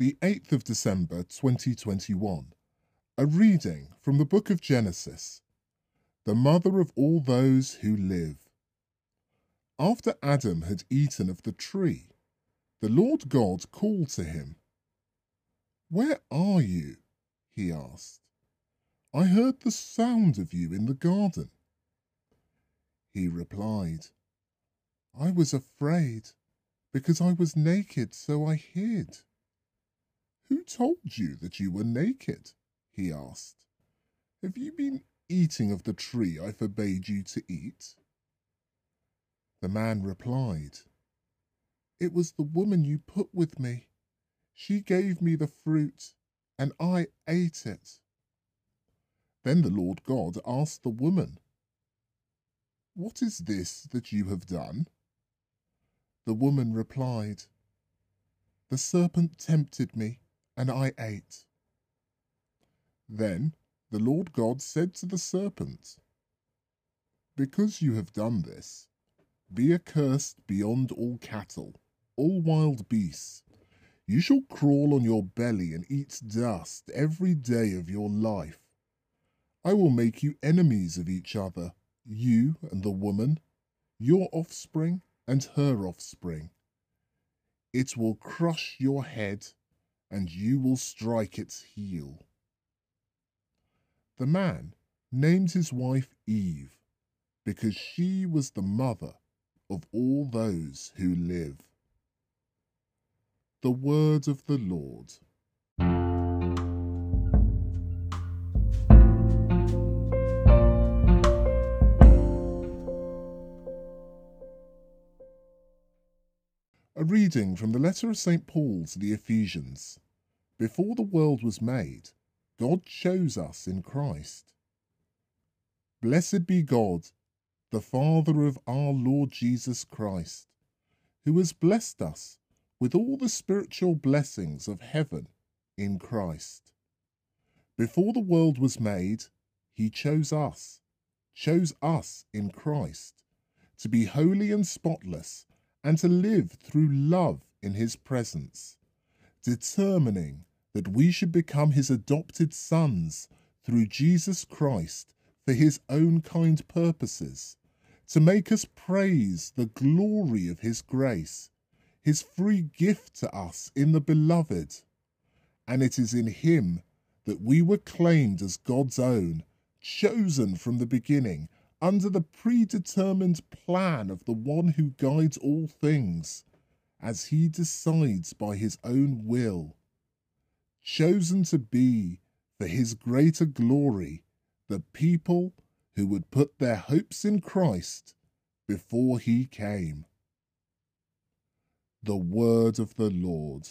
the 8th of December 2021. A reading from the book of Genesis, the mother of all those who live. After Adam had eaten of the tree, the Lord God called to him. Where are you? he asked. I heard the sound of you in the garden. He replied, I was afraid because I was naked, so I hid. Who told you that you were naked? he asked. Have you been eating of the tree I forbade you to eat? The man replied, It was the woman you put with me. She gave me the fruit, and I ate it. Then the Lord God asked the woman, What is this that you have done? The woman replied, The serpent tempted me and I ate. Then the Lord God said to the serpent, Because you have done this, be accursed beyond all cattle, all wild beasts. You shall crawl on your belly and eat dust every day of your life. I will make you enemies of each other, you and the woman, your offspring and her offspring. It will crush your head and you will strike its heel. The man named his wife Eve because she was the mother of all those who live. The word of the Lord. A reading from the letter of St. Paul to the Ephesians. Before the world was made, God chose us in Christ. Blessed be God, the Father of our Lord Jesus Christ, who has blessed us with all the spiritual blessings of heaven in Christ. Before the world was made, he chose us, chose us in Christ, to be holy and spotless and to live through love in his presence, determining that we should become his adopted sons through Jesus Christ for his own kind purposes, to make us praise the glory of his grace, his free gift to us in the beloved. And it is in him that we were claimed as God's own, chosen from the beginning under the predetermined plan of the one who guides all things, as he decides by his own will. Chosen to be, for his greater glory, the people who would put their hopes in Christ before he came. The word of the Lord.